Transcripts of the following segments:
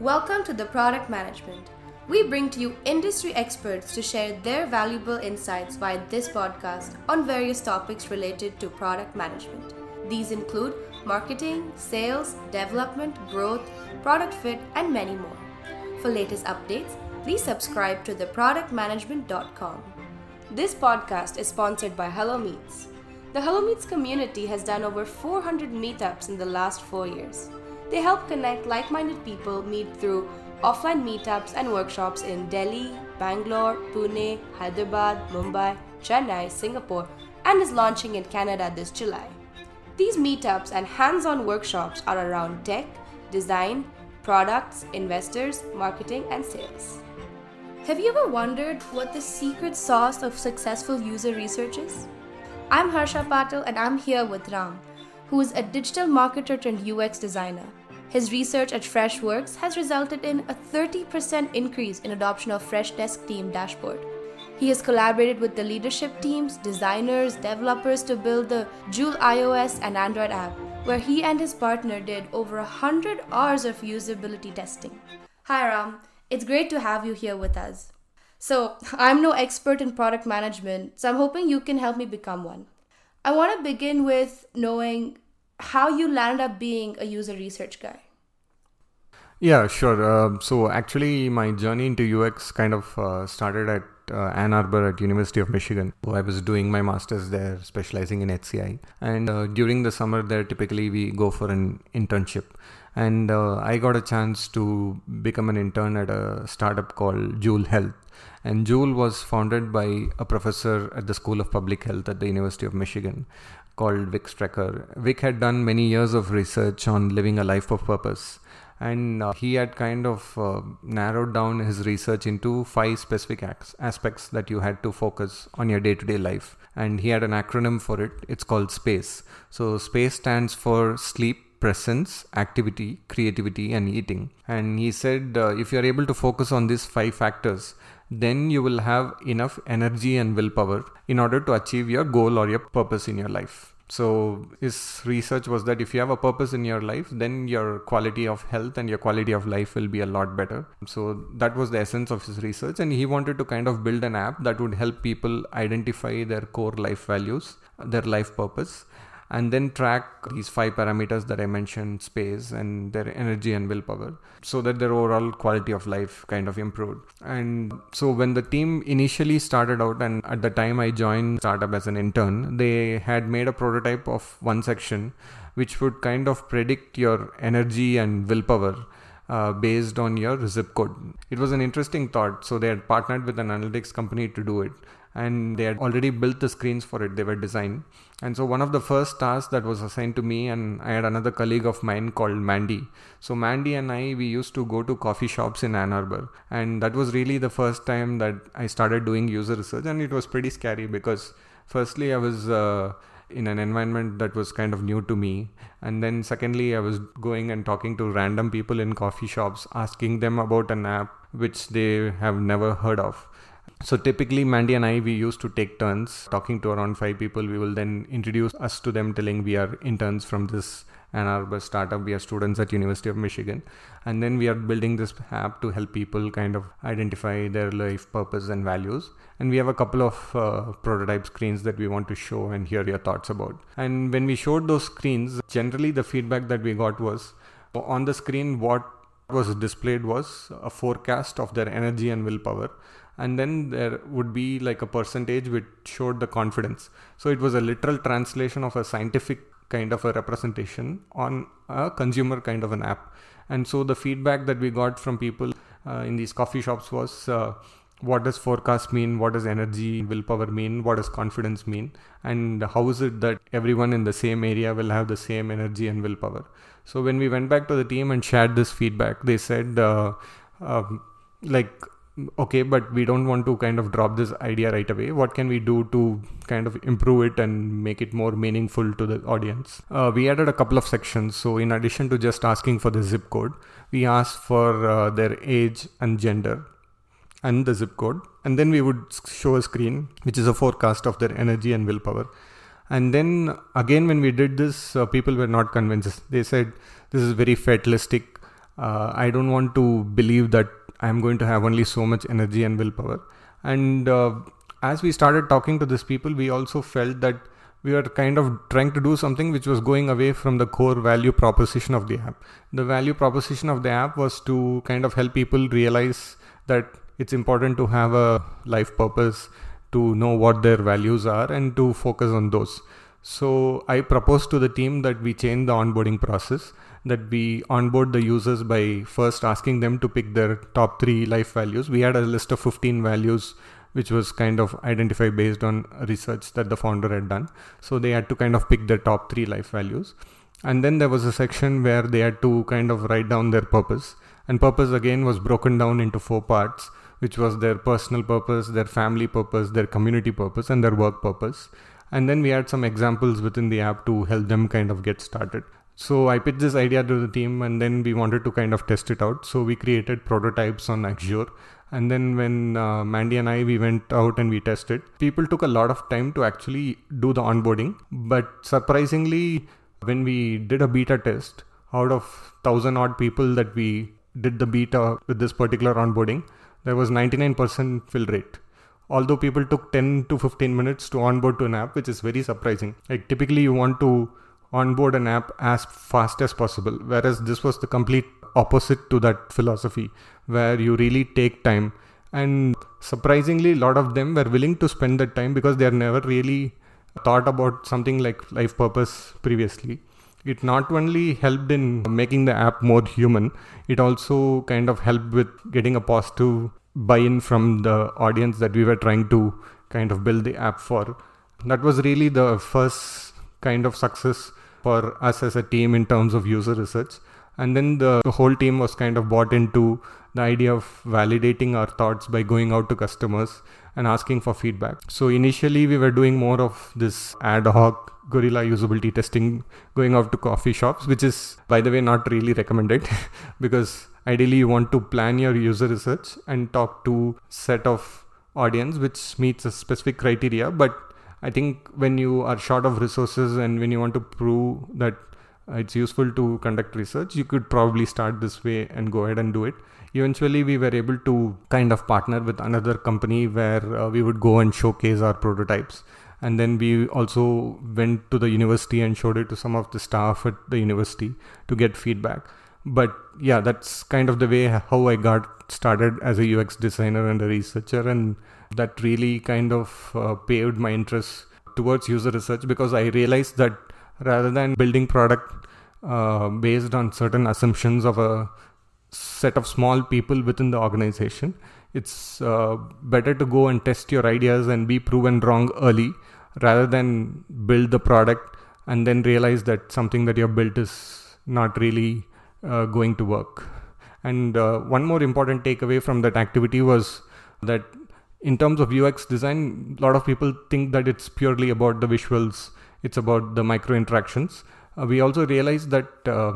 Welcome to the Product Management. We bring to you industry experts to share their valuable insights via this podcast on various topics related to product management. These include marketing, sales, development, growth, product fit, and many more. For latest updates, please subscribe to theproductmanagement.com. This podcast is sponsored by Hello Meets. The Hello Meets community has done over 400 meetups in the last four years. They help connect like minded people meet through offline meetups and workshops in Delhi, Bangalore, Pune, Hyderabad, Mumbai, Chennai, Singapore, and is launching in Canada this July. These meetups and hands on workshops are around tech, design, products, investors, marketing, and sales. Have you ever wondered what the secret sauce of successful user research is? I'm Harsha Patil and I'm here with Ram, who is a digital marketer turned UX designer. His research at Freshworks has resulted in a 30% increase in adoption of Freshdesk Team dashboard. He has collaborated with the leadership teams, designers, developers to build the Jool iOS and Android app, where he and his partner did over 100 hours of usability testing. Hi Ram, it's great to have you here with us. So, I'm no expert in product management, so I'm hoping you can help me become one. I want to begin with knowing how you landed up being a user research guy. Yeah, sure. Uh, so actually, my journey into UX kind of uh, started at uh, Ann Arbor at University of Michigan. So I was doing my masters there, specializing in HCI. And uh, during the summer, there typically we go for an internship. And uh, I got a chance to become an intern at a startup called Jool Health. And Jool was founded by a professor at the School of Public Health at the University of Michigan called Vic Strecker. Vic had done many years of research on living a life of purpose. And uh, he had kind of uh, narrowed down his research into five specific acts, aspects that you had to focus on your day-to-day life. And he had an acronym for it. It's called space. So space stands for sleep presence activity creativity and eating. And he said uh, if you're able to focus on these five factors then you will have enough energy and willpower in order to achieve your goal or your purpose in your life so his research was that if you have a purpose in your life, then your quality of health and your quality of life will be a lot better. So that was the essence of his research. And he wanted to kind of build an app that would help people identify their core life values, their life purpose, and then track these five parameters that I mentioned space and their energy and willpower so that their overall quality of life kind of improved. And so when the team initially started out, and at the time I joined startup as an intern, they had made a prototype of one section which would kind of predict your energy and willpower. Uh, based on your zip code. It was an interesting thought. So they had partnered with an analytics company to do it and they had already built the screens for it they were designed and so one of the first tasks that was assigned to me and i had another colleague of mine called mandy so mandy and i we used to go to coffee shops in ann arbor and that was really the first time that i started doing user research and it was pretty scary because firstly i was uh, in an environment that was kind of new to me. And then, secondly, I was going and talking to random people in coffee shops, asking them about an app which they have never heard of. So typically, Mandy and I, we used to take turns talking to around five people. We will then introduce us to them, telling we are interns from this Ann Arbor startup. We are students at University of Michigan, and then we are building this app to help people kind of identify their life purpose and values. And we have a couple of uh, prototype screens that we want to show and hear your thoughts about. And when we showed those screens, generally the feedback that we got was on the screen what was displayed was a forecast of their energy and willpower and then there would be like a percentage which showed the confidence. So it was a literal translation of a scientific kind of a representation on a consumer kind of an app. And so the feedback that we got from people uh, in these coffee shops was uh, what does forecast mean? What does energy willpower mean? What does confidence mean? And how is it that everyone in the same area will have the same energy and willpower? So when we went back to the team and shared this feedback they said uh, um, like okay but we don't want to kind of drop this idea right away. What can we do to kind of improve it and make it more meaningful to the audience? Uh, we added a couple of sections. So in addition to just asking for the zip code we asked for uh, their age and gender and the zip code. And then we would show a screen which is a forecast of their energy and willpower. And then again when we did this uh, people were not convinced. They said this is very fatalistic. Uh, I don't want to believe that I'm going to have only so much energy and willpower. And uh, as we started talking to these people, we also felt that we were kind of trying to do something which was going away from the core value proposition of the app. The value proposition of the app was to kind of help people realize that it's important to have a life purpose, to know what their values are, and to focus on those. So I proposed to the team that we change the onboarding process, that we onboard the users by first asking them to pick their top three life values. We had a list of 15 values which was kind of identified based on research that the founder had done. So they had to kind of pick their top three life values. And then there was a section where they had to kind of write down their purpose. And purpose again was broken down into four parts, which was their personal purpose, their family purpose, their community purpose, and their work purpose. And then we had some examples within the app to help them kind of get started. So I pitched this idea to the team and then we wanted to kind of test it out. So we created prototypes on Axure and then when uh, Mandy and I we went out and we tested, people took a lot of time to actually do the onboarding. But surprisingly, when we did a beta test, out of thousand odd people that we did the beta with this particular onboarding, there was 99% fill rate. Although people took 10 to 15 minutes to onboard to an app, which is very surprising. Like typically you want to onboard an app as fast as possible, whereas this was the complete opposite to that philosophy where you really take time. And surprisingly a lot of them were willing to spend that time because they had never really thought about something like life purpose previously. It not only helped in making the app more human it also kind of helped with getting a positive buy-in from the audience that we were trying to kind of build the app for. That was really the first kind of success for us as a team in terms of user research and then the, the whole team was kind of bought into the idea of validating our thoughts by going out to customers and asking for feedback. So initially we were doing more of this ad hoc guerrilla usability testing going out to coffee shops, which is by the way not really recommended because ideally you want to plan your user research and talk to set of audience which meets a specific criteria. But I think when you are short of resources and when you want to prove that it's useful to conduct research you could probably start this way and go ahead and do it. Eventually we were able to kind of partner with another company where uh, we would go and showcase our prototypes. And then we also went to the university and showed it to some of the staff at the university to get feedback. But yeah that's kind of the way how i got started as a ux designer and a researcher. And that really kind of uh, paved my interest towards user research because i realized that rather than building product uh, based on certain assumptions of a set of small people within the organization it's uh, better to go and test your ideas and be proven wrong early rather than build the product and then realize that something that you have built is not really uh, going to work. And uh, one more important takeaway from that activity was that in terms of ux design a lot of people think that it's purely about the visuals it's about the micro interactions. Uh, we also realize that uh,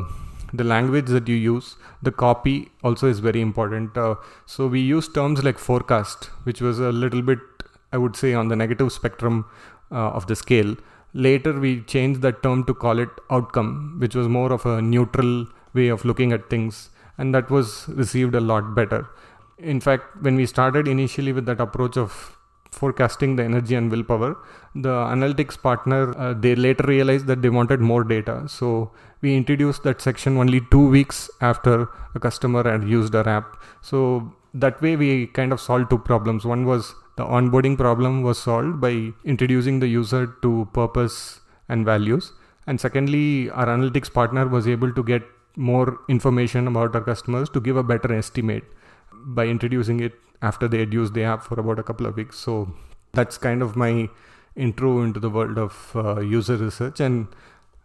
the language that you use, the copy also is very important. Uh, so we use terms like forecast, which was a little bit, I would say, on the negative spectrum uh, of the scale. Later, we changed that term to call it outcome, which was more of a neutral way of looking at things, and that was received a lot better. In fact, when we started initially with that approach of forecasting the energy and willpower the analytics partner uh, they later realized that they wanted more data. So we introduced that section only 2 weeks after a customer had used our app. So that way we kind of solved two problems. One was the onboarding problem was solved by introducing the user to purpose and values. And secondly our analytics partner was able to get more information about our customers to give a better estimate by introducing it after they had used the app for about a couple of weeks. So that's kind of my intro into the world of uh, user research. And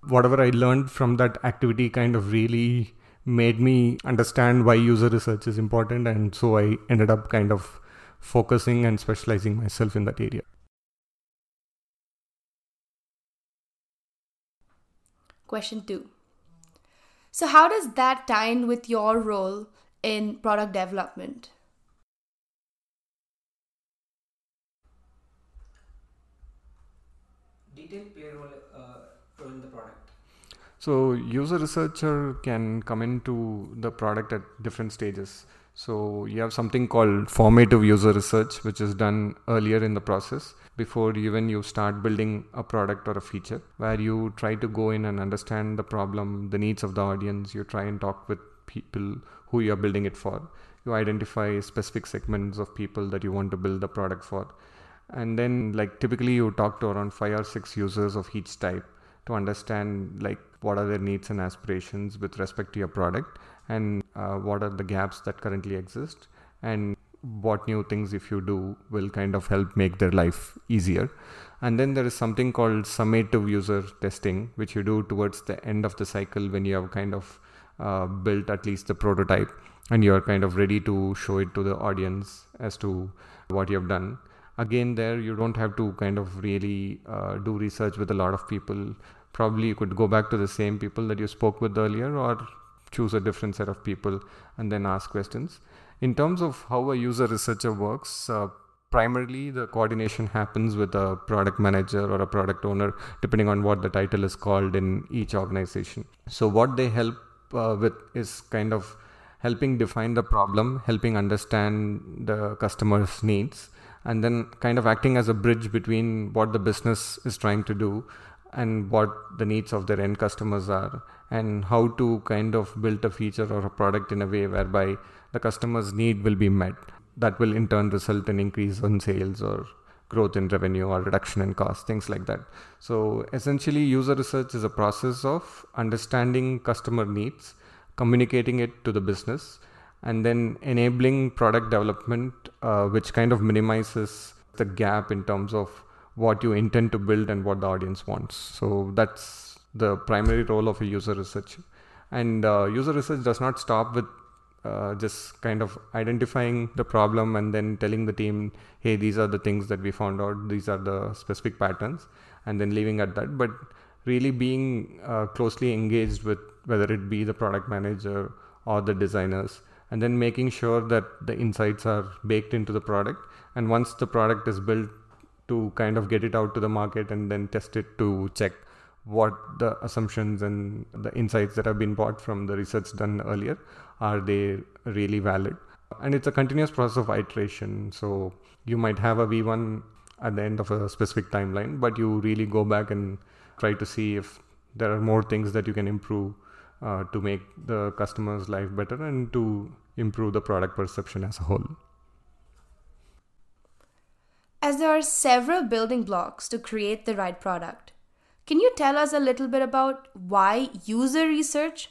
whatever I learned from that activity kind of really made me understand why user research is important. And so I ended up kind of focusing and specializing myself in that area. Question two. So, how does that tie in with your role in product development? Detailed payroll uh, role in the product. So user researcher can come into the product at different stages. So you have something called formative user research, which is done earlier in the process before even you start building a product or a feature, where you try to go in and understand the problem, the needs of the audience. You try and talk with people who you are building it for. You identify specific segments of people that you want to build the product for. And then, like, typically you talk to around five or six users of each type to understand, like, what are their needs and aspirations with respect to your product and uh, what are the gaps that currently exist and what new things if you do will kind of help make their life easier and then there is something called summative user testing which you do towards the end of the cycle when you have kind of uh, built at least the prototype and you're kind of ready to show it to the audience as to what you have done. Again there you don't have to kind of really uh, do research with a lot of people. Probably you could go back to the same people that you spoke with earlier or choose a different set of people and then ask questions. In terms of how a user researcher works uh, primarily the coordination happens with a product manager or a product owner depending on what the title is called in each organization. So what they help uh, with is kind of helping define the problem helping understand the customer's needs and then kind of acting as a bridge between what the business is trying to do and what the needs of their end customers are and how to kind of build a feature or a product in a way whereby the customer's need will be met. That will in turn result in increase in sales or growth in revenue or reduction in cost things like that so essentially user research is a process of understanding customer needs communicating it to the business and then enabling product development uh, which kind of minimizes the gap in terms of what you intend to build and what the audience wants. So that's the primary role of a user researcher. And uh, user research does not stop with uh, just kind of identifying the problem and then telling the team, hey, these are the things that we found out, these are the specific patterns, and then leaving at that. But really being uh, closely engaged with whether it be the product manager or the designers, and then making sure that the insights are baked into the product. And once the product is built, to kind of get it out to the market and then test it to check what the assumptions and the insights that have been bought from the research done earlier are they really valid and it's a continuous process of iteration so you might have a v1 at the end of a specific timeline but you really go back and try to see if there are more things that you can improve uh, to make the customer's life better and to improve the product perception as a whole as there are several building blocks to create the right product. Can you tell us a little bit about why user research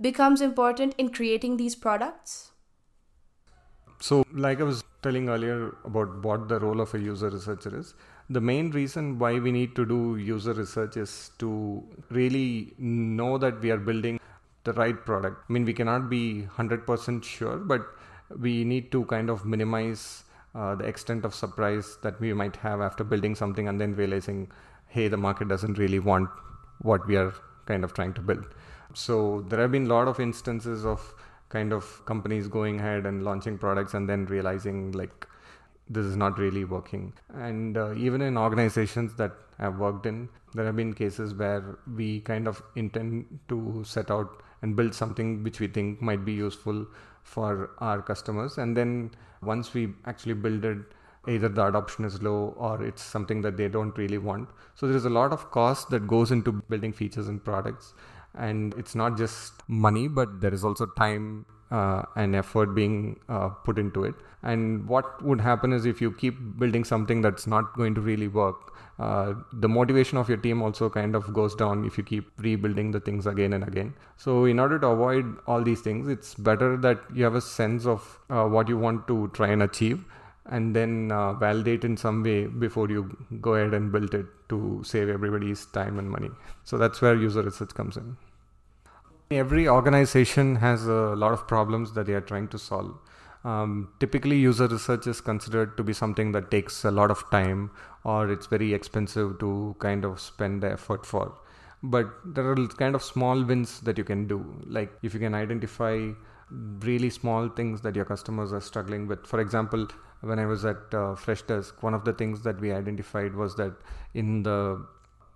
becomes important in creating these products? So, like I was telling earlier about what the role of a user researcher is, the main reason why we need to do user research is to really know that we are building the right product. I mean, we cannot be 100% sure, but we need to kind of minimize uh, the extent of surprise that we might have after building something and then realizing, hey, the market doesn't really want what we are kind of trying to build. So there have been a lot of instances of kind of companies going ahead and launching products and then realizing like this is not really working. And uh, even in organizations that I've worked in, there have been cases where we kind of intend to set out and build something which we think might be useful for our customers. And then once we actually build it, either the adoption is low or it's something that they don't really want. So there's a lot of cost that goes into building features and products. And it's not just money, but there is also time uh, and effort being uh, put into it. And what would happen is if you keep building something that's not going to really work, uh, the motivation of your team also kind of goes down if you keep rebuilding the things again and again. So, in order to avoid all these things, it's better that you have a sense of uh, what you want to try and achieve and then uh, validate in some way before you go ahead and build it to save everybody's time and money. So, that's where user research comes in. Every organization has a lot of problems that they are trying to solve. Um, typically, user research is considered to be something that takes a lot of time or it's very expensive to kind of spend the effort for. But there are kind of small wins that you can do. Like if you can identify really small things that your customers are struggling with. For example, when I was at uh, Freshdesk, one of the things that we identified was that in the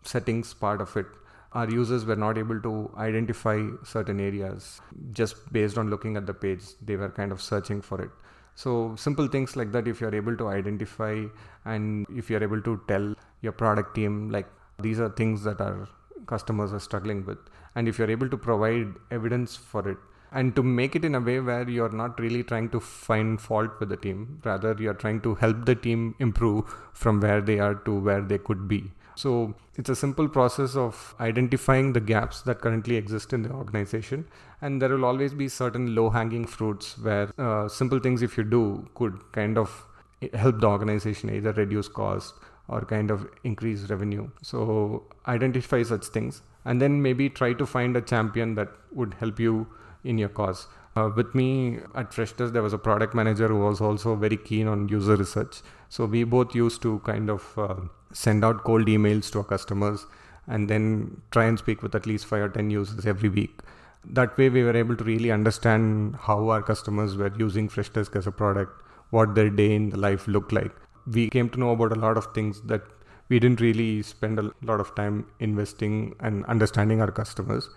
settings part of it, our users were not able to identify certain areas just based on looking at the page. They were kind of searching for it. So simple things like that, if you're able to identify and if you're able to tell your product team like these are things that our customers are struggling with, and if you're able to provide evidence for it, and to make it in a way where you're not really trying to find fault with the team, rather you're trying to help the team improve from where they are to where they could be. So it's a simple process of identifying the gaps that currently exist in the organization, and there will always be certain low-hanging fruits where uh, simple things if you do could kind of help the organization either reduce cost or kind of increase revenue. So identify such things, and then maybe try to find a champion that would help you in your cause. Uh, with me at Freshdesk, there was a product manager who was also very keen on user research. So we both used to kind of uh, send out cold emails to our customers and then try and speak with at least five or 10 users every week. That way, we were able to really understand how our customers were using Freshdesk as a product, what their day in the life looked like. We came to know about a lot of things that we didn't really spend a lot of time investing and understanding our customers.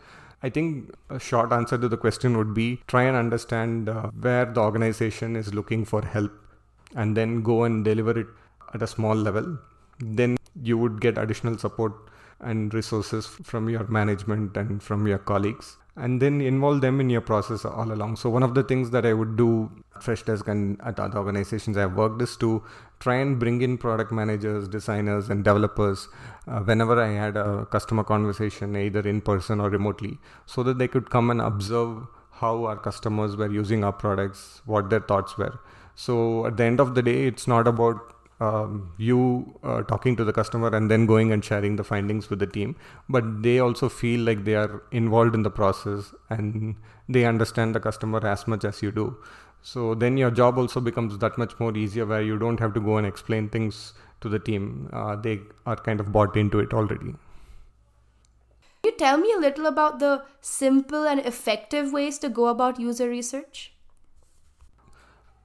I think a short answer to the question would be try and understand uh, where the organization is looking for help and then go and deliver it at a small level. Then you would get additional support and resources from your management and from your colleagues and then involve them in your process all along. So one of the things that I would do at Freshdesk and at other organizations I've worked is to try and bring in product managers, designers, and developers uh, whenever I had a customer conversation, either in person or remotely, so that they could come and observe how our customers were using our products, what their thoughts were. So at the end of the day, it's not about um, you uh, talking to the customer and then going and sharing the findings with the team. But they also feel like they are involved in the process and they understand the customer as much as you do. So then your job also becomes that much more easier where you don't have to go and explain things to the team. Uh, they are kind of bought into it already. Can you tell me a little about the simple and effective ways to go about user research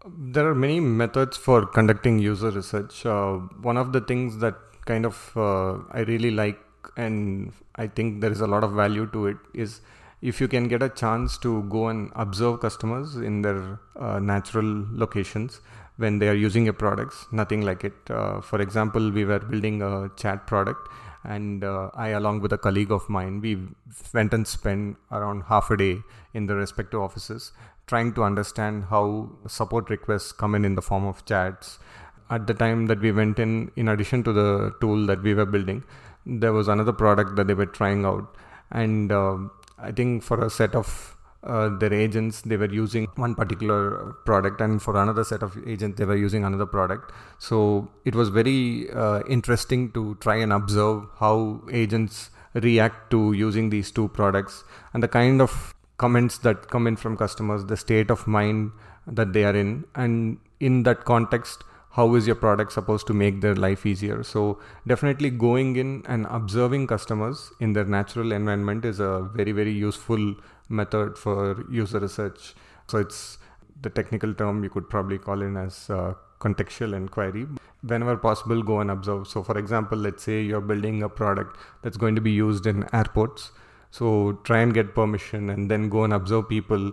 there are many methods for conducting user research. Uh, one of the things that kind of uh, I really like and I think there is a lot of value to it is if you can get a chance to go and observe customers in their uh, natural locations when they are using your products, nothing like it. Uh, for example, we were building a chat product and uh, I, along with a colleague of mine, we went and spent around half a day in the respective offices trying to understand how support requests come in in the form of chats. At the time that we went in, in addition to the tool that we were building, there was another product that they were trying out. And uh, I think for a set of uh, their agents they were using one particular product and for another set of agents they were using another product so it was very uh, interesting to try and observe how agents react to using these two products and the kind of comments that come in from customers, the state of mind that they are in, and in that context, how is your product supposed to make their life easier? So, definitely going in and observing customers in their natural environment is a very, very useful method for user research. So, it's the technical term you could probably call in as uh, contextual inquiry. Whenever possible, go and observe. So, for example, let's say you're building a product that's going to be used in airports so try and get permission and then go and observe people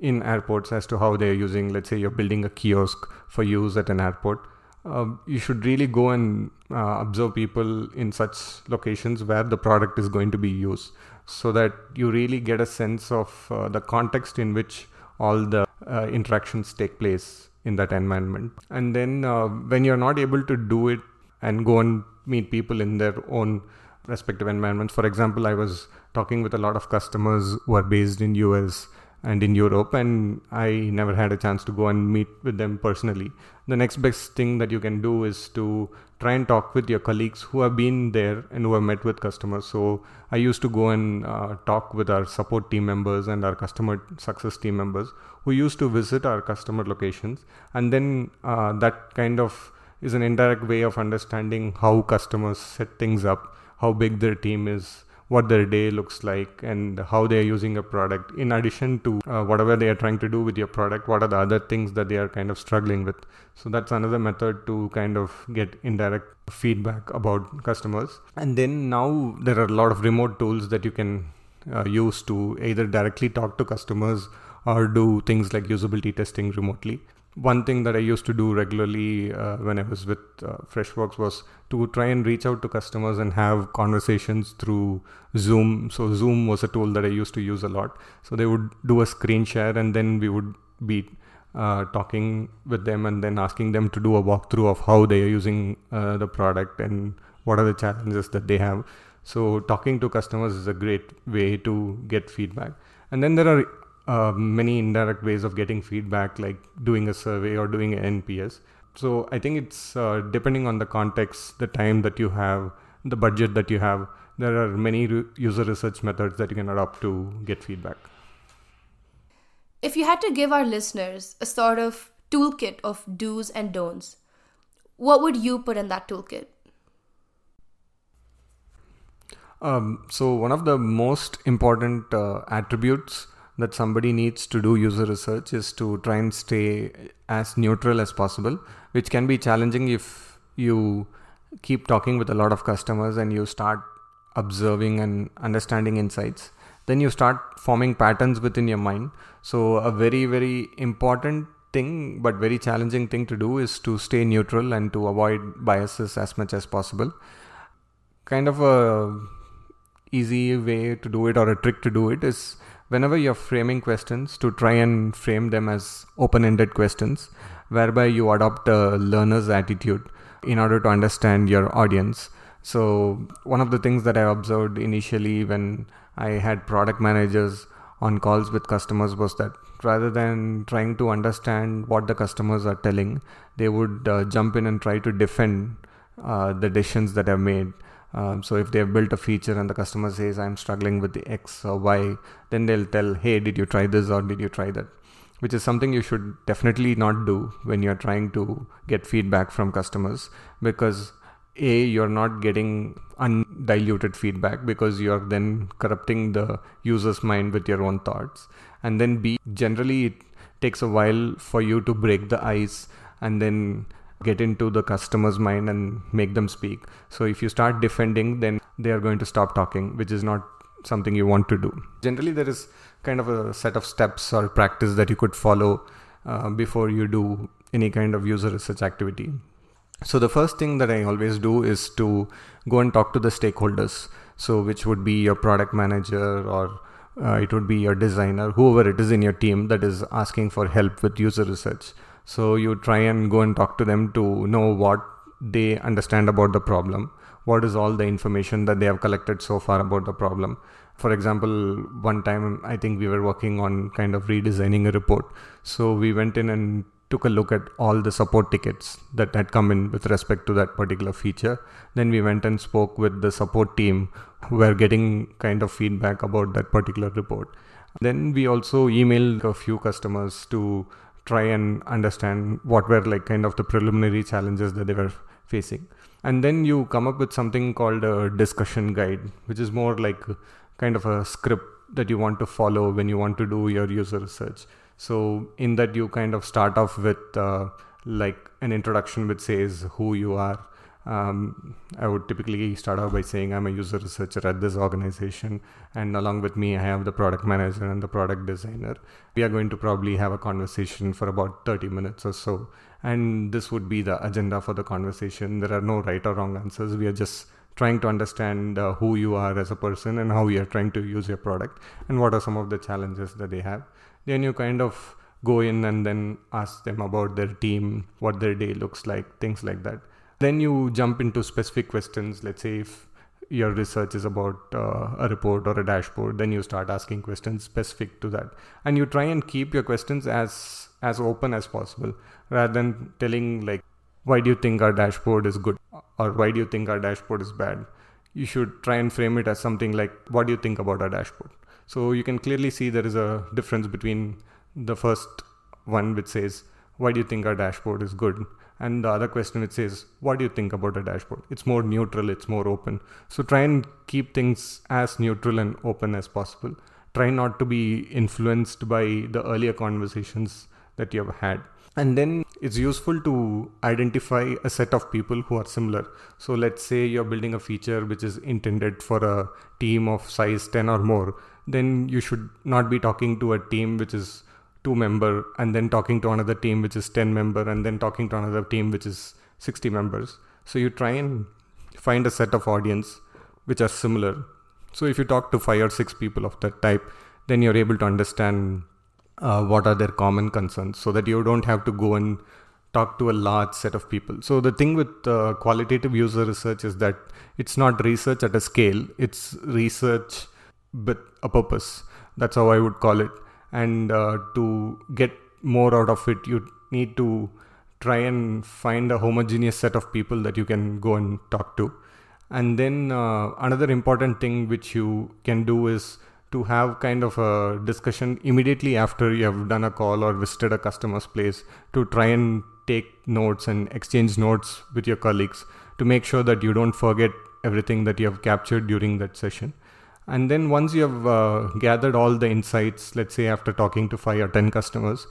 in airports as to how they're using, let's say you're building a kiosk for use at an airport. Uh, you should really go and uh, observe people in such locations where the product is going to be used so that you really get a sense of uh, the context in which all the uh, interactions take place in that environment. And then uh, when you're not able to do it and go and meet people in their own respective environments, for example, I was talking with a lot of customers who are based in US and in Europe and I never had a chance to go and meet with them personally. The next best thing that you can do is to try and talk with your colleagues who have been there and who have met with customers. So I used to go and uh, talk with our support team members and our customer success team members who used to visit our customer locations and then uh, that kind of is an indirect way of understanding how customers set things up, how big their team is, what their day looks like and how they are using a product in addition to uh, whatever they are trying to do with your product what are the other things that they are kind of struggling with. So that's another method to kind of get indirect feedback about customers. And then now there are a lot of remote tools that you can uh, use to either directly talk to customers or do things like usability testing remotely one thing that I used to do regularly uh, when I was with uh, Freshworks was to try and reach out to customers and have conversations through Zoom. So Zoom was a tool that I used to use a lot. So they would do a screen share and then we would be uh, talking with them and then asking them to do a walkthrough of how they are using uh, the product and what are the challenges that they have. So talking to customers is a great way to get feedback. And then there are uh, many indirect ways of getting feedback, like doing a survey or doing an NPS. So I think it's uh, depending on the context, the time that you have, the budget that you have. There are many re- user research methods that you can adopt to get feedback. If you had to give our listeners a sort of toolkit of do's and don'ts, what would you put in that toolkit? Um, so one of the most important uh, attributes that somebody needs to do user research is to try and stay as neutral as possible, which can be challenging if you keep talking with a lot of customers and you start observing and understanding insights. Then you start forming patterns within your mind. So, a very, very important thing, but very challenging thing to do is to stay neutral and to avoid biases as much as possible. Kind of a easy way to do it or a trick to do it is whenever you're framing questions to try and frame them as open-ended questions whereby you adopt a learner's attitude in order to understand your audience. So one of the things that i observed initially when i had product managers on calls with customers was that rather than trying to understand what the customers are telling they would uh, jump in and try to defend uh, the decisions that are made um, so if they have built a feature and the customer says I'm struggling with the X or Y, then they'll tell, hey, did you try this or did you try that? Which is something you should definitely not do when you're trying to get feedback from customers because a you're not getting undiluted feedback because you're then corrupting the user's mind with your own thoughts and then b generally it takes a while for you to break the ice and then get into the customer's mind and make them speak. So if you start defending, then they are going to stop talking, which is not something you want to do. Generally, there is kind of a set of steps or practice that you could follow uh, before you do any kind of user research activity. So the first thing that I always do is to go and talk to the stakeholders. So which would be your product manager or uh, it would be your designer, whoever it is in your team that is asking for help with user research. So you try and go and talk to them to know what they understand about the problem. What is all the information that they have collected so far about the problem? For example, one time I think we were working on kind of redesigning a report. So we went in and took a look at all the support tickets that had come in with respect to that particular feature. Then we went and spoke with the support team who were getting kind of feedback about that particular report. Then we also emailed a few customers to try and understand what were like kind of the preliminary challenges that they were facing. And then you come up with something called a discussion guide which is more like kind of a script that you want to follow when you want to do your user research. So in that you kind of start off with uh, like an introduction which says who you are um, I would typically start out by saying I'm a user researcher at this organization, and along with me, I have the product manager and the product designer. We are going to probably have a conversation for about 30 minutes or so, and this would be the agenda for the conversation. There are no right or wrong answers. We are just trying to understand uh, who you are as a person and how you are trying to use your product, and what are some of the challenges that they have. Then you kind of go in and then ask them about their team, what their day looks like, things like that then you jump into specific questions. Let's say if your research is about uh, a report or a dashboard, then you start asking questions specific to that, and you try and keep your questions as as open as possible, rather than telling like, why do you think our dashboard is good or why do you think our dashboard is bad. You should try and frame it as something like, what do you think about our dashboard? So you can clearly see there is a difference between the first one which says, why do you think our dashboard is good and the other question it says what do you think about a dashboard? It's more neutral it's more open. So try and keep things as neutral and open as possible. Try not to be influenced by the earlier conversations that you have had. And then it's useful to identify a set of people who are similar. So let's say you're building a feature which is intended for a team of size 10 or more then you should not be talking to a team which is two member and then talking to another team which is 10 member and then talking to another team which is 60 members. So you try and find a set of audience which are similar. So if you talk to five or six people of that type then you're able to understand uh, what are their common concerns so that you don't have to go and talk to a large set of people. So the thing with uh, qualitative user research is that it's not research at a scale it's research with a purpose. That's how i would call it and uh, to get more out of it you need to try and find a homogeneous set of people that you can go and talk to. And then uh, another important thing which you can do is to have kind of a discussion immediately after you have done a call or visited a customer's place to try and take notes and exchange notes with your colleagues to make sure that you don't forget everything that you have captured during that session and then once you have uh, gathered all the insights, let's say after talking to five or 10 customers,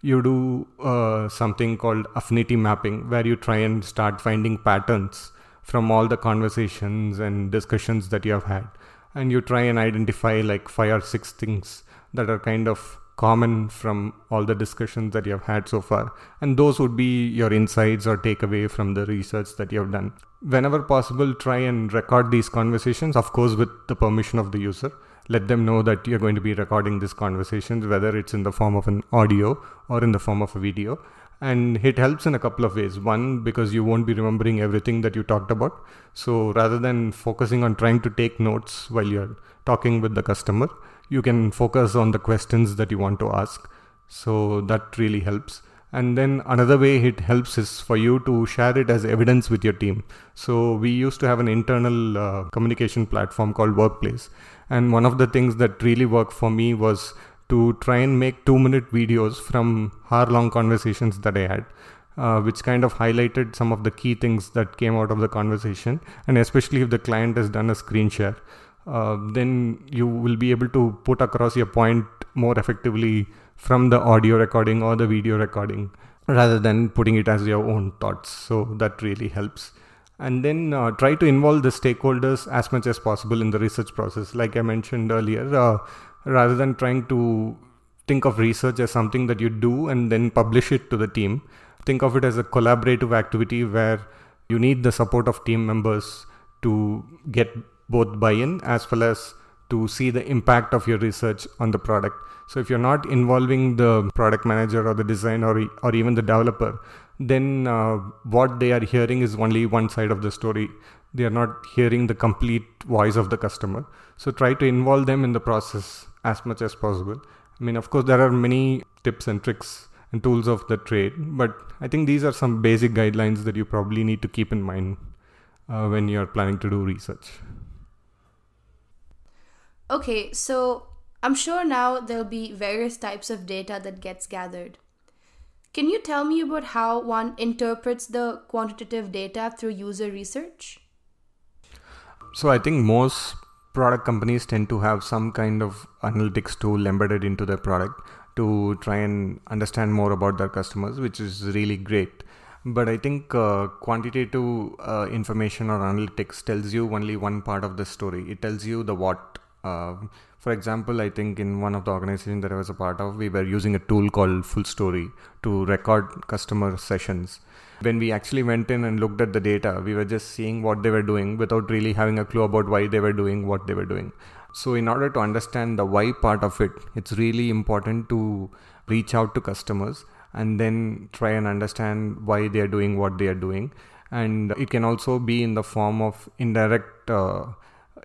you do uh, something called affinity mapping, where you try and start finding patterns from all the conversations and discussions that you have had. And you try and identify like five or six things that are kind of common from all the discussions that you have had so far. And those would be your insights or takeaway from the research that you have done. Whenever possible, try and record these conversations, of course, with the permission of the user. Let them know that you're going to be recording these conversations, whether it's in the form of an audio or in the form of a video. And it helps in a couple of ways. One, because you won't be remembering everything that you talked about. So rather than focusing on trying to take notes while you're talking with the customer, you can focus on the questions that you want to ask. So that really helps. And then another way it helps is for you to share it as evidence with your team. So we used to have an internal uh, communication platform called Workplace. And one of the things that really worked for me was to try and make two minute videos from hour long conversations that I had. Uh, which kind of highlighted some of the key things that came out of the conversation, and especially if the client has done a screen share. Uh, then you will be able to put across your point more effectively from the audio recording or the video recording rather than putting it as your own thoughts. So that really helps. And then uh, try to involve the stakeholders as much as possible in the research process. Like I mentioned earlier, uh, rather than trying to think of research as something that you do and then publish it to the team, think of it as a collaborative activity where you need the support of team members to get both buy-in as well as to see the impact of your research on the product. So if you're not involving the product manager or the designer or, or even the developer, then uh, what they are hearing is only one side of the story. They are not hearing the complete voice of the customer. So try to involve them in the process as much as possible. I mean, of course, there are many tips and tricks and tools of the trade, but I think these are some basic guidelines that you probably need to keep in mind uh, when you're planning to do research. Okay, so I'm sure now there'll be various types of data that gets gathered. Can you tell me about how one interprets the quantitative data through user research? So I think most product companies tend to have some kind of analytics tool embedded into their product to try and understand more about their customers, which is really great. But I think uh, quantitative uh, information or analytics tells you only one part of the story. It tells you the what uh, for example, I think in one of the organizations that I was a part of, we were using a tool called FullStory to record customer sessions. When we actually went in and looked at the data, we were just seeing what they were doing without really having a clue about why they were doing what they were doing. So, in order to understand the why part of it, it's really important to reach out to customers and then try and understand why they are doing what they are doing. And it can also be in the form of indirect. Uh,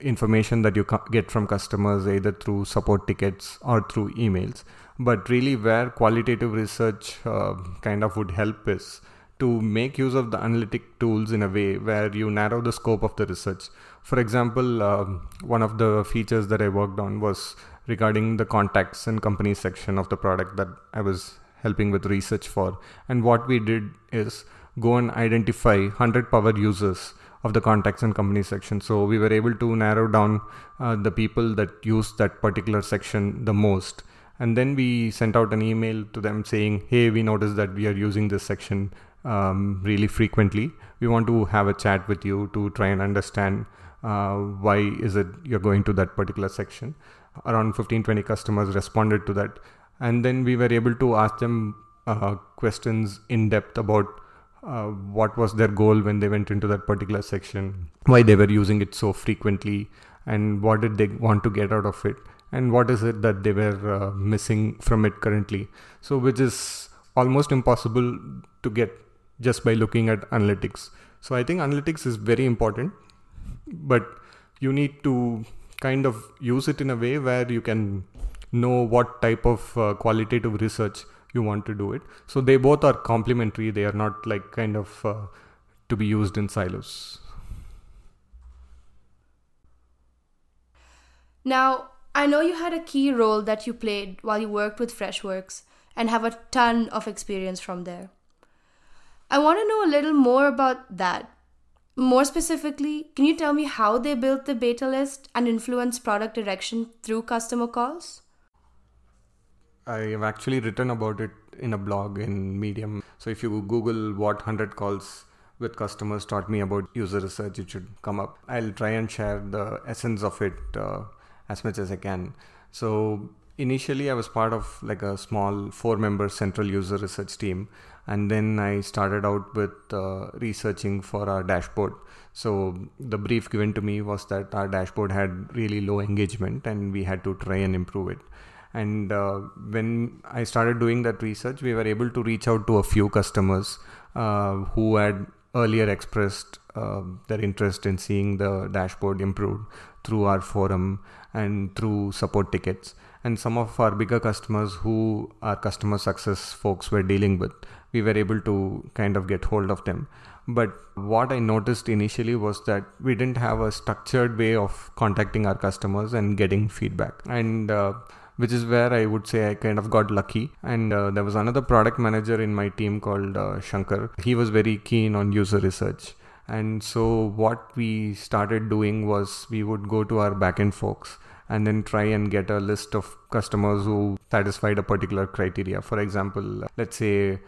information that you get from customers either through support tickets or through emails. But really where qualitative research uh, kind of would help is to make use of the analytic tools in a way where you narrow the scope of the research. For example uh, one of the features that i worked on was regarding the contacts and company section of the product that i was helping with research for. And what we did is go and identify 100 power users of the contacts and company section. So we were able to narrow down uh, the people that use that particular section the most. And then we sent out an email to them saying, hey, we noticed that we are using this section um, really frequently. We want to have a chat with you to try and understand uh, why is it you're going to that particular section. Around 15, 20 customers responded to that. And then we were able to ask them uh, questions in depth about uh, what was their goal when they went into that particular section, why they were using it so frequently, and what did they want to get out of it, and what is it that they were uh, missing from it currently. So, which is almost impossible to get just by looking at analytics. So, I think analytics is very important, but you need to kind of use it in a way where you can know what type of uh, qualitative research you want to do it. So they both are complementary. They are not like kind of uh, to be used in silos. Now, I know you had a key role that you played while you worked with Freshworks and have a ton of experience from there. I want to know a little more about that. More specifically, can you tell me how they built the beta list and influenced product direction through customer calls? I have actually written about it in a blog in Medium. So if you Google what 100 calls with customers taught me about user research, it should come up. I'll try and share the essence of it uh, as much as I can. So initially, I was part of like a small four member central user research team. And then I started out with uh, researching for our dashboard. So the brief given to me was that our dashboard had really low engagement and we had to try and improve it. And uh, when I started doing that research, we were able to reach out to a few customers uh, who had earlier expressed uh, their interest in seeing the dashboard improved through our forum and through support tickets. And some of our bigger customers who our customer success folks were dealing with, we were able to kind of get hold of them. But what I noticed initially was that we didn't have a structured way of contacting our customers and getting feedback. And uh, which is where I would say I kind of got lucky. And uh, there was another product manager in my team called uh, Shankar. He was very keen on user research. And so what we started doing was we would go to our backend folks and then try and get a list of customers who satisfied a particular criteria. For example, let's say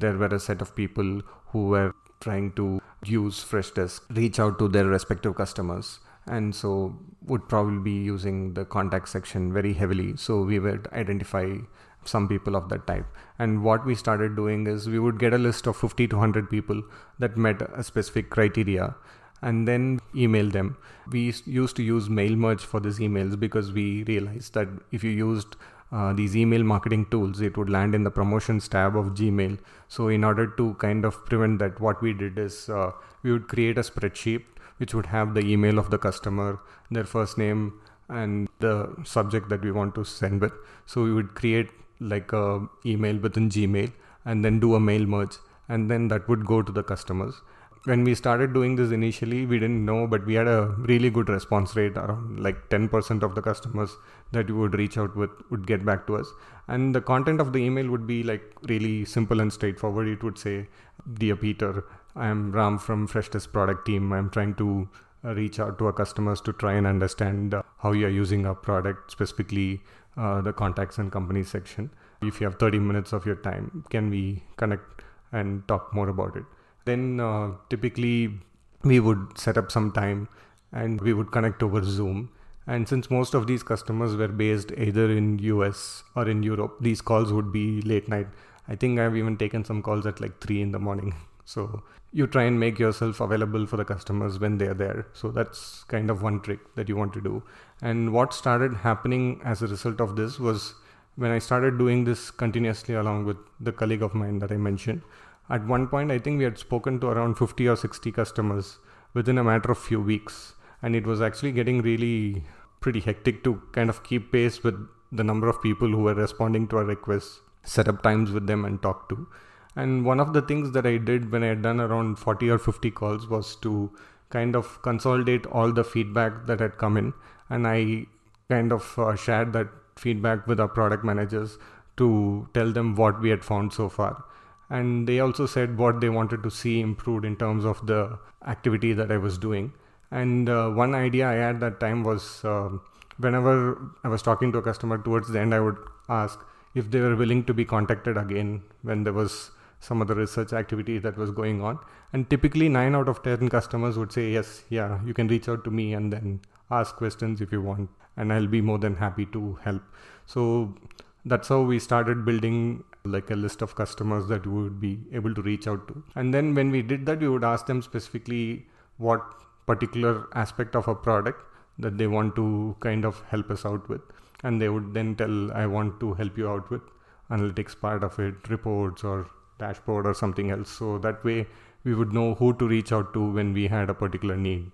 there were a set of people who were trying to use Freshdesk, reach out to their respective customers and so would probably be using the contact section very heavily. So we would identify some people of that type. And what we started doing is we would get a list of 50 to 100 people that met a specific criteria and then email them. We used to use mail merge for these emails because we realized that if you used uh, these email marketing tools it would land in the promotions tab of gmail. So in order to kind of prevent that what we did is uh, we would create a spreadsheet which would have the email of the customer, their first name, and the subject that we want to send with. So we would create like a email within Gmail and then do a mail merge, and then that would go to the customers. When we started doing this initially, we didn't know, but we had a really good response rate. Around like 10% of the customers that we would reach out with would get back to us. And the content of the email would be like really simple and straightforward. It would say, Dear Peter, I'm Ram from Freshdesk product team. I'm trying to uh, reach out to our customers to try and understand uh, how you're using our product, specifically uh, the contacts and company section. If you have 30 minutes of your time, can we connect and talk more about it? Then uh, typically we would set up some time and we would connect over Zoom. And since most of these customers were based either in US or in Europe, these calls would be late night. I think I've even taken some calls at like three in the morning. So you try and make yourself available for the customers when they're there. So that's kind of one trick that you want to do. And what started happening as a result of this was when I started doing this continuously along with the colleague of mine that I mentioned. At one point, I think we had spoken to around 50 or 60 customers within a matter of few weeks. And it was actually getting really pretty hectic to kind of keep pace with the number of people who were responding to our requests, set up times with them, and talk to. And one of the things that I did when I had done around 40 or 50 calls was to kind of consolidate all the feedback that had come in. And I kind of uh, shared that feedback with our product managers to tell them what we had found so far. and they also said what they wanted to see improved in terms of the activity that I was doing. And uh, one idea I had that time was uh, whenever I was talking to a customer towards the end, I would ask if they were willing to be contacted again when there was some other research activity that was going on. And typically, nine out of 10 customers would say, Yes, yeah, you can reach out to me and then ask questions if you want, and I'll be more than happy to help. So that's how we started building like a list of customers that we would be able to reach out to. And then when we did that, we would ask them specifically what particular aspect of a product that they want to kind of help us out with. And they would then tell, I want to help you out with analytics part of it, reports or dashboard or something else. So that way we would know who to reach out to when we had a particular need.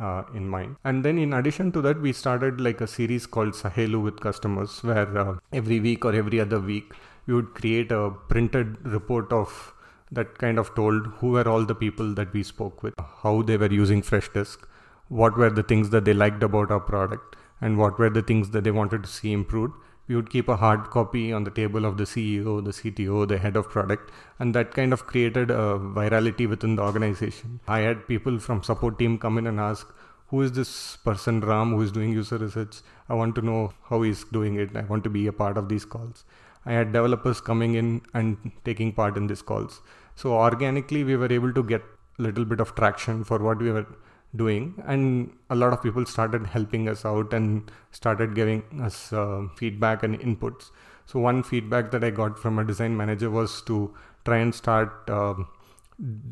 Uh, in mind. And then in addition to that, we started like a series called Sahelu with customers, where uh, every week or every other week we would create a printed report of that kind of told who were all the people that we spoke with, how they were using Freshdesk, what were the things that they liked about our product, and what were the things that they wanted to see improved we would keep a hard copy on the table of the CEO, the CTO, the head of product, and that kind of created a virality within the organization. I had people from support team come in and ask, who is this person Ram who is doing user research? I want to know how he's doing it. I want to be a part of these calls. I had developers coming in and taking part in these calls. So organically, we were able to get a little bit of traction for what we were doing and a lot of people started helping us out and started giving us uh, feedback and inputs. So one feedback that i got from a design manager was to try and start uh,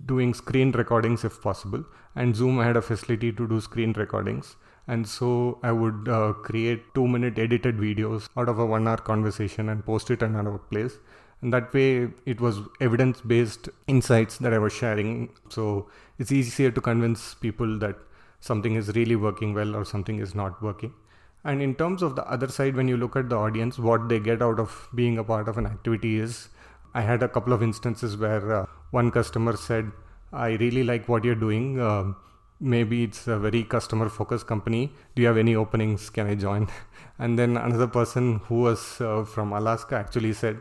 doing screen recordings if possible and zoom had a facility to do screen recordings. And so i would uh, create two minute edited videos out of a one hour conversation and post it in another place and that way it was evidence based insights that i was sharing. So it's easier to convince people that something is really working well or something is not working. And in terms of the other side when you look at the audience what they get out of being a part of an activity is i had a couple of instances where uh, one customer said i really like what you're doing. Uh, maybe it's a very customer focused company. Do you have any openings? Can i join? And then another person who was uh, from alaska actually said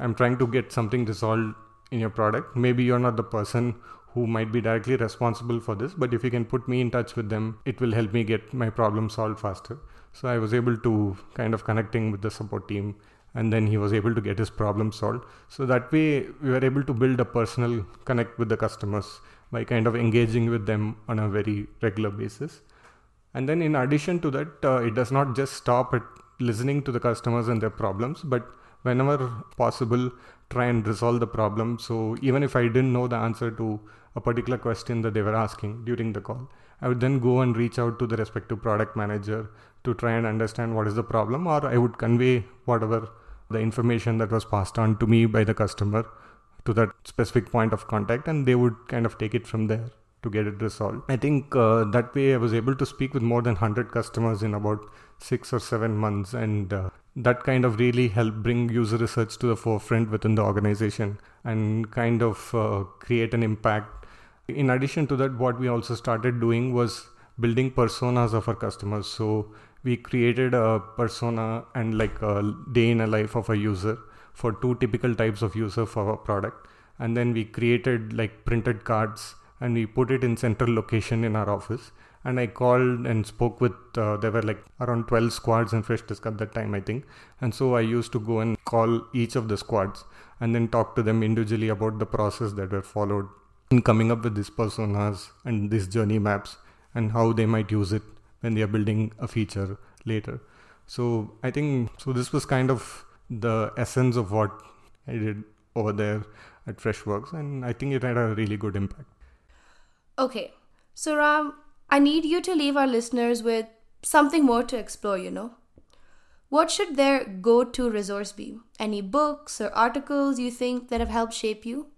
I'm trying to get something resolved in your product. Maybe you're not the person who might be directly responsible for this, but if you can put me in touch with them, it will help me get my problem solved faster. So I was able to kind of connecting with the support team and then he was able to get his problem solved. So that way we were able to build a personal connect with the customers by kind of engaging with them on a very regular basis. And then in addition to that, uh, it does not just stop at listening to the customers and their problems, but whenever possible try and resolve the problem. So even if i didn't know the answer to a particular question that they were asking during the call i would then go and reach out to the respective product manager to try and understand what is the problem or i would convey whatever the information that was passed on to me by the customer to that specific point of contact and they would kind of take it from there to get it resolved. I think uh, that way I was able to speak with more than 100 customers in about six or seven months, and uh, that kind of really helped bring user research to the forefront within the organization and kind of uh, create an impact. In addition to that, what we also started doing was building personas of our customers. So we created a persona and like a day in a life of a user for two typical types of user for our product. And then we created like printed cards and we put it in central location in our office. And I called and spoke with uh, there were like around 12 squads in Freshdesk at that time I think. And so I used to go and call each of the squads and then talk to them individually about the process that were followed in coming up with these personas and these journey maps and how they might use it when they are building a feature later. So I think so this was kind of the essence of what I did over there at Freshworks. And I think it had a really good impact okay so Ram I need you to leave our listeners with something more to explore, you know. What should their go to resource be? Any books or articles you think that have helped shape you?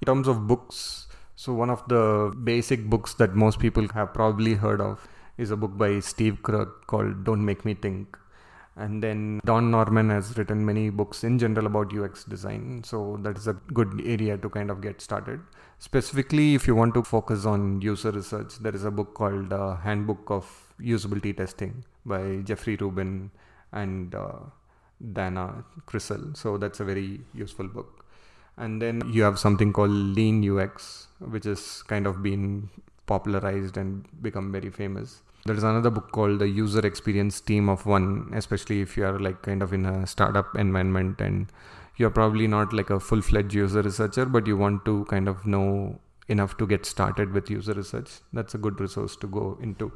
In terms of books, so one of the basic books that most people have probably heard of is a book by Steve Krug called Don't Make Me Think. And then Don Norman has written many books in general about UX design. So that is a good area to kind of get started. Specifically, if you want to focus on user research, there is a book called uh, Handbook of Usability Testing by Jeffrey Rubin and uh, Dana Chisnell. So that's a very useful book. And then you have something called Lean UX, which has kind of been popularized and become very famous. There's another book called The User Experience Team of One, especially if you are like kind of in a startup environment and you're probably not like a full fledged user researcher, but you want to kind of know enough to get started with user research. That's a good resource to go into.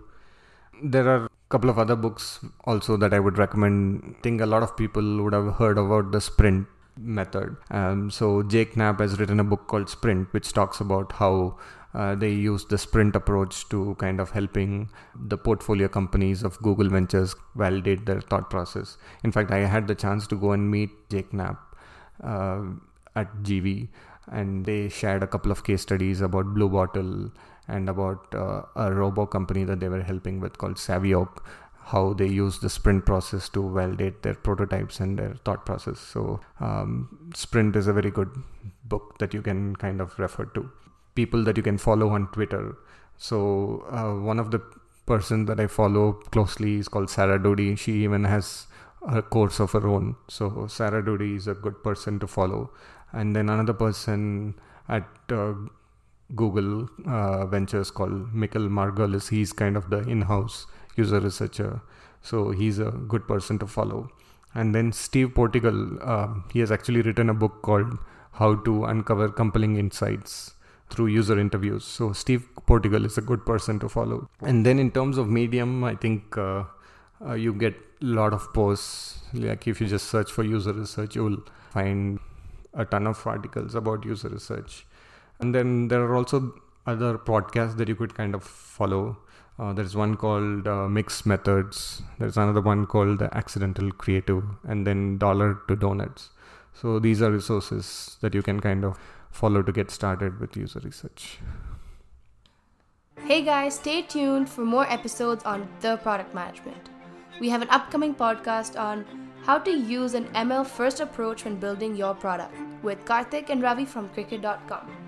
There are a couple of other books also that I would recommend. I think a lot of people would have heard about the sprint method. Um, so Jake Knapp has written a book called Sprint, which talks about how uh, they use the sprint approach to kind of helping the portfolio companies of Google Ventures validate their thought process. In fact, I had the chance to go and meet Jake Knapp uh, at GV, and they shared a couple of case studies about Blue Bottle and about uh, a robo company that they were helping with called Savioke how they use the sprint process to validate their prototypes and their thought process. So, um, Sprint is a very good book that you can kind of refer to people that you can follow on Twitter. So uh, one of the person that I follow closely is called Sarah Doody. She even has a course of her own. So Sarah Doody is a good person to follow. And then another person at uh, Google uh, Ventures called Michael Margolis. He's kind of the in-house user researcher. So he's a good person to follow. And then Steve Portigal, uh, he has actually written a book called How to Uncover Compelling Insights through user interviews. So Steve Portigal is a good person to follow. And then in terms of Medium, I think uh, uh, you get a lot of posts. Like if you just search for user research, you will find a ton of articles about user research. And then there are also other podcasts that you could kind of follow. Uh, there's one called uh, Mixed Methods. There's another one called The Accidental Creative, and then Dollar to Donuts. So these are resources that you can kind of follow to get started with user research. Hey guys, stay tuned for more episodes on the product management. We have an upcoming podcast on how to use an ML first approach when building your product with Karthik and Ravi from cricket.com.